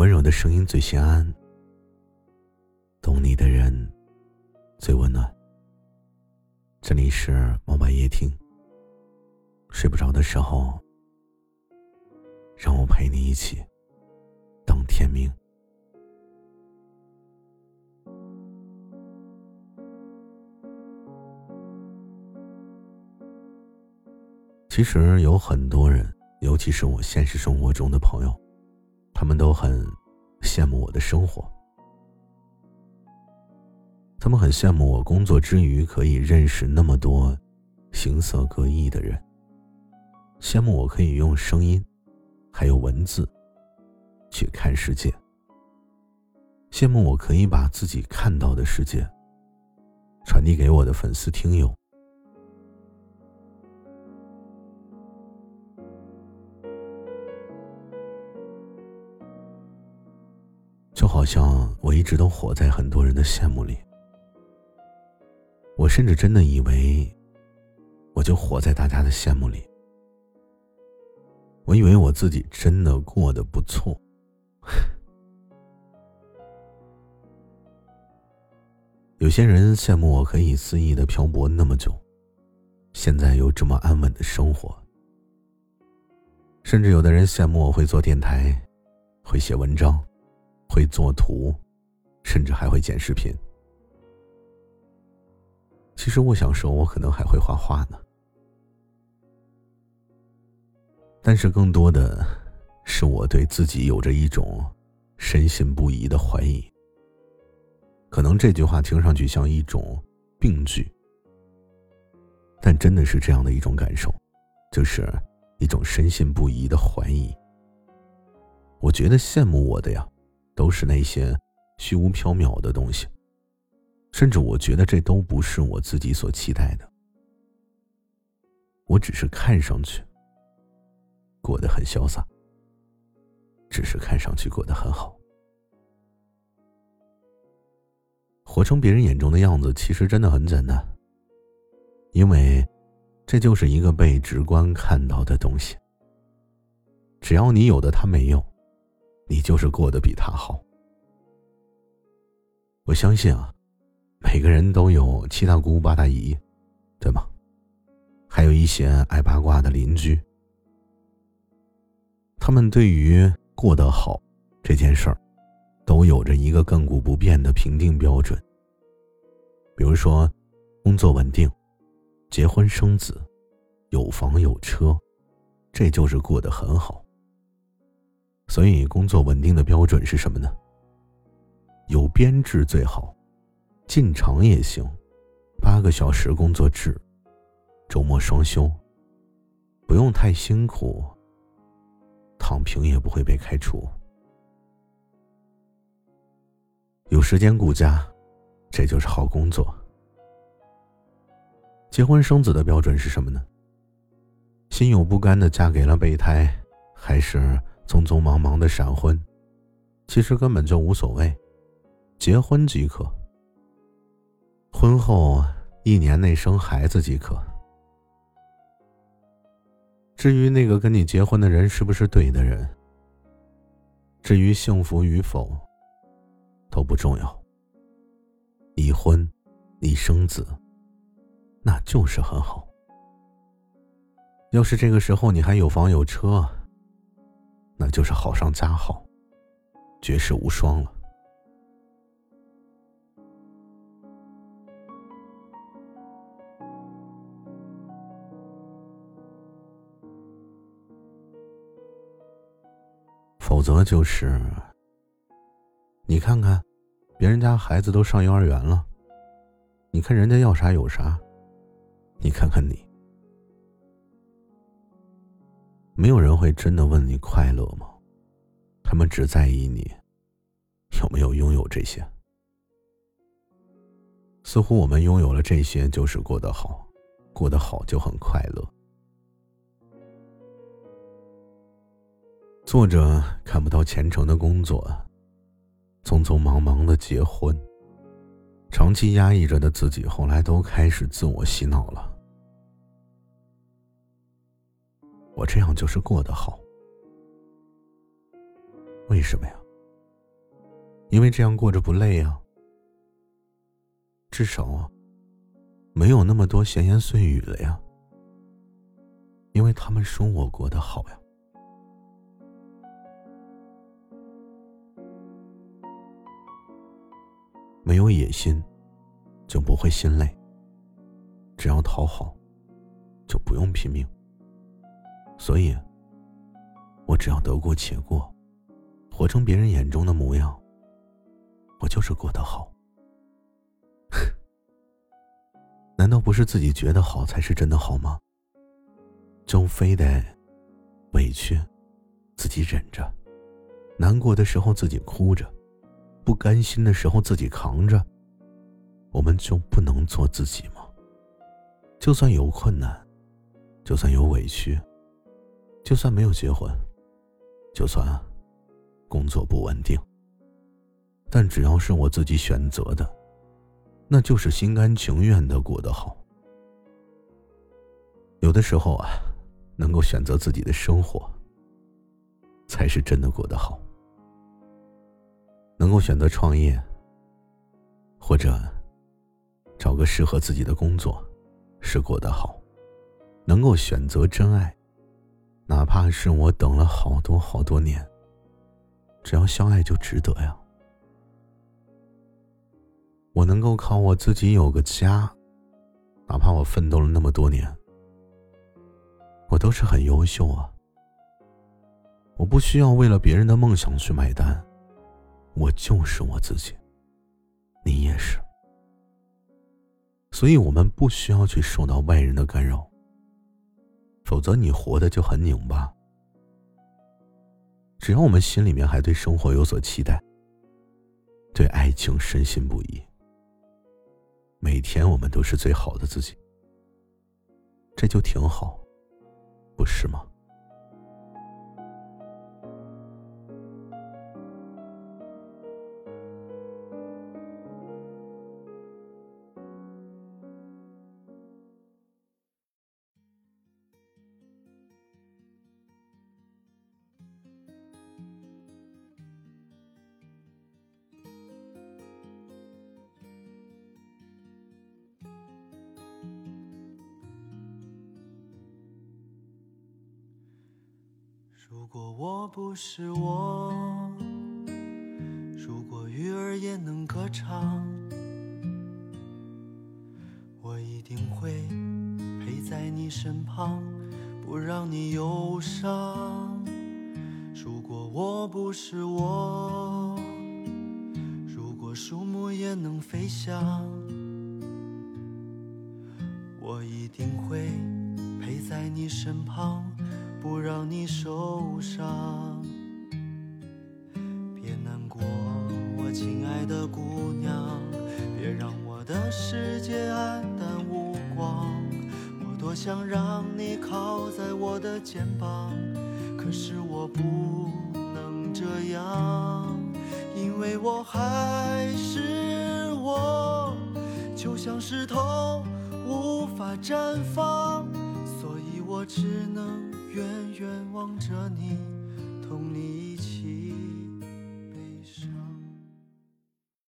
温柔的声音最心安，懂你的人最温暖。这里是猫白夜听。睡不着的时候，让我陪你一起等天明。其实有很多人，尤其是我现实生活中的朋友，他们都很羡慕我的生活。他们很羡慕我工作之余可以认识那么多形色各异的人，羡慕我可以用声音，还有文字去看世界，羡慕我可以把自己看到的世界传递给我的粉丝听友。就好像我一直都活在很多人的羡慕里，我甚至真的以为，我就活在大家的羡慕里。我以为我自己真的过得不错。有些人羡慕我可以肆意的漂泊那么久，现在有这么安稳的生活。甚至有的人羡慕我会做电台，会写文章。会做图，甚至还会剪视频。其实我想说，我可能还会画画呢。但是更多的是我对自己有着一种深信不疑的怀疑。可能这句话听上去像一种病句，但真的是这样的一种感受，就是一种深信不疑的怀疑。我觉得羡慕我的呀。都是那些虚无缥缈的东西，甚至我觉得这都不是我自己所期待的。我只是看上去过得很潇洒，只是看上去过得很好，活成别人眼中的样子，其实真的很简单，因为这就是一个被直观看到的东西。只要你有的他没有。你就是过得比他好。我相信啊，每个人都有七大姑八大姨，对吗？还有一些爱八卦的邻居，他们对于过得好这件事儿，都有着一个亘古不变的评定标准。比如说，工作稳定，结婚生子，有房有车，这就是过得很好。所以，工作稳定的标准是什么呢？有编制最好，进厂也行，八个小时工作制，周末双休，不用太辛苦，躺平也不会被开除，有时间顾家，这就是好工作。结婚生子的标准是什么呢？心有不甘的嫁给了备胎，还是？匆匆忙忙的闪婚，其实根本就无所谓，结婚即可。婚后一年内生孩子即可。至于那个跟你结婚的人是不是对的人，至于幸福与否，都不重要。已婚，已生子，那就是很好。要是这个时候你还有房有车，那就是好上加好，绝世无双了。否则就是，你看看，别人家孩子都上幼儿园了，你看人家要啥有啥，你看看你。没有人会真的问你快乐吗？他们只在意你有没有拥有这些。似乎我们拥有了这些就是过得好，过得好就很快乐。做着看不到前程的工作，匆匆忙忙的结婚，长期压抑着的自己，后来都开始自我洗脑了。我这样就是过得好，为什么呀？因为这样过着不累啊。至少啊没有那么多闲言碎语了呀。因为他们说我过得好呀。没有野心，就不会心累。只要讨好，就不用拼命。所以，我只要得过且过，活成别人眼中的模样，我就是过得好。难道不是自己觉得好才是真的好吗？就非得委屈自己忍着，难过的时候自己哭着。不甘心的时候自己扛着，我们就不能做自己吗？就算有困难，就算有委屈，就算没有结婚，就算工作不稳定，但只要是我自己选择的，那就是心甘情愿的过得好。有的时候啊，能够选择自己的生活，才是真的过得好。能够选择创业，或者找个适合自己的工作，是过得好；能够选择真爱，哪怕是我等了好多好多年，只要相爱就值得呀。我能够靠我自己有个家，哪怕我奋斗了那么多年，我都是很优秀啊。我不需要为了别人的梦想去买单。我就是我自己，你也是，所以我们不需要去受到外人的干扰，否则你活的就很拧巴。只要我们心里面还对生活有所期待，对爱情深信不疑，每天我们都是最好的自己，这就挺好，不是吗？如果我不是我，如果鱼儿也能歌唱，我一定会陪在你身旁，不让你忧伤。如果我不是我，如果树木也能飞翔，我一定会陪在你身旁。不让你受伤，别难过，我亲爱的姑娘，别让我的世界黯淡无光。我多想让你靠在我的肩膀，可是我不能这样，因为我还是我，就像石头无法绽放，所以我只能。远远望着你，同你一起。